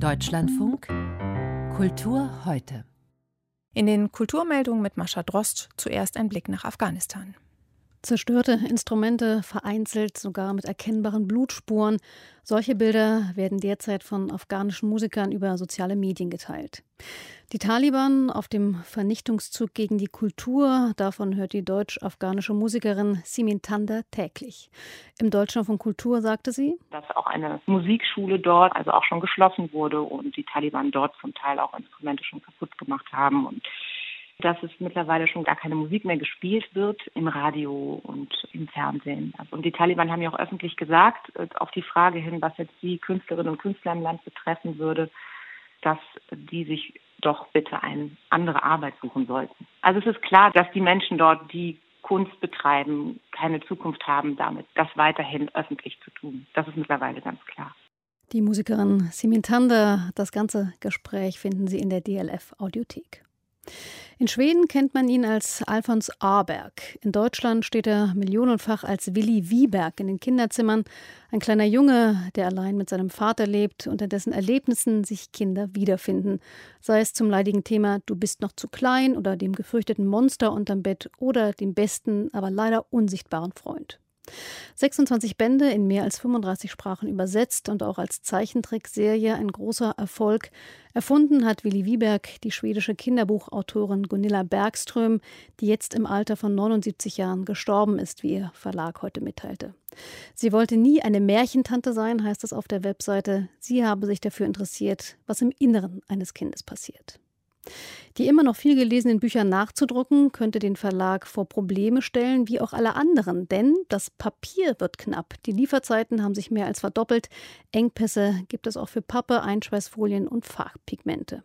Deutschlandfunk Kultur heute. In den Kulturmeldungen mit Mascha Drost zuerst ein Blick nach Afghanistan. Zerstörte Instrumente, vereinzelt sogar mit erkennbaren Blutspuren. Solche Bilder werden derzeit von afghanischen Musikern über soziale Medien geteilt. Die Taliban auf dem Vernichtungszug gegen die Kultur, davon hört die deutsch-afghanische Musikerin Simin Tander täglich. Im Deutschland von Kultur sagte sie, dass auch eine Musikschule dort also auch schon geschlossen wurde und die Taliban dort zum Teil auch Instrumente schon kaputt gemacht haben und dass es mittlerweile schon gar keine Musik mehr gespielt wird im Radio und im Fernsehen. Also, und die Taliban haben ja auch öffentlich gesagt, äh, auf die Frage hin, was jetzt die Künstlerinnen und Künstler im Land betreffen würde, dass die sich doch bitte eine andere Arbeit suchen sollten. Also es ist klar, dass die Menschen dort, die Kunst betreiben, keine Zukunft haben damit, das weiterhin öffentlich zu tun. Das ist mittlerweile ganz klar. Die Musikerin Simin Tander, das ganze Gespräch finden Sie in der DLF Audiothek. In Schweden kennt man ihn als Alfons Aberg. In Deutschland steht er millionenfach als Willi Wieberg in den Kinderzimmern. Ein kleiner Junge, der allein mit seinem Vater lebt und in dessen Erlebnissen sich Kinder wiederfinden. Sei es zum leidigen Thema Du bist noch zu klein oder dem gefürchteten Monster unterm Bett oder dem besten, aber leider unsichtbaren Freund. 26 Bände in mehr als 35 Sprachen übersetzt und auch als Zeichentrickserie ein großer Erfolg. Erfunden hat Willi Wieberg die schwedische Kinderbuchautorin Gunilla Bergström, die jetzt im Alter von 79 Jahren gestorben ist, wie ihr Verlag heute mitteilte. Sie wollte nie eine Märchentante sein, heißt es auf der Webseite. Sie habe sich dafür interessiert, was im Inneren eines Kindes passiert. Die immer noch viel gelesenen Bücher nachzudrucken, könnte den Verlag vor Probleme stellen, wie auch alle anderen, denn das Papier wird knapp. Die Lieferzeiten haben sich mehr als verdoppelt. Engpässe gibt es auch für Pappe, Einschweißfolien und Farbpigmente.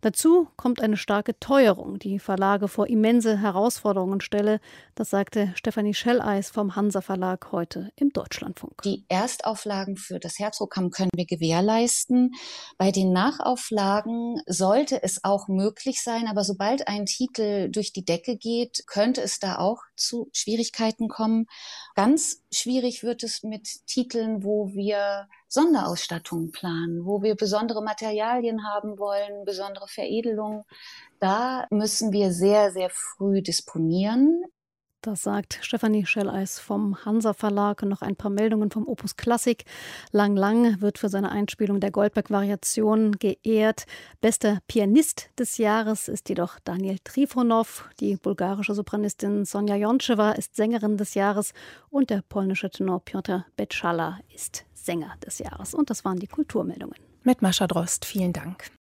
Dazu kommt eine starke Teuerung, die Verlage vor immense Herausforderungen stelle. Das sagte Stefanie Schelleis vom Hansa Verlag heute im Deutschlandfunk. Die Erstauflagen für das Herzogkamm können wir gewährleisten. Bei den Nachauflagen sollte es auch möglich sein, aber sobald ein Titel durch die Decke geht, könnte es da auch zu Schwierigkeiten kommen. Ganz schwierig wird es mit Titeln, wo wir Sonderausstattungen planen, wo wir besondere Materialien haben wollen, besondere Veredelungen. Da müssen wir sehr, sehr früh disponieren. Das sagt Stefanie Schelleis vom Hansa Verlag. Und noch ein paar Meldungen vom Opus Klassik. Lang Lang wird für seine Einspielung der Goldberg-Variation geehrt. Bester Pianist des Jahres ist jedoch Daniel Trifonov. Die bulgarische Sopranistin Sonja Joncheva ist Sängerin des Jahres und der polnische Tenor Piotr Betschala ist Sänger des Jahres. Und das waren die Kulturmeldungen. Mit Mascha Drost, vielen Dank.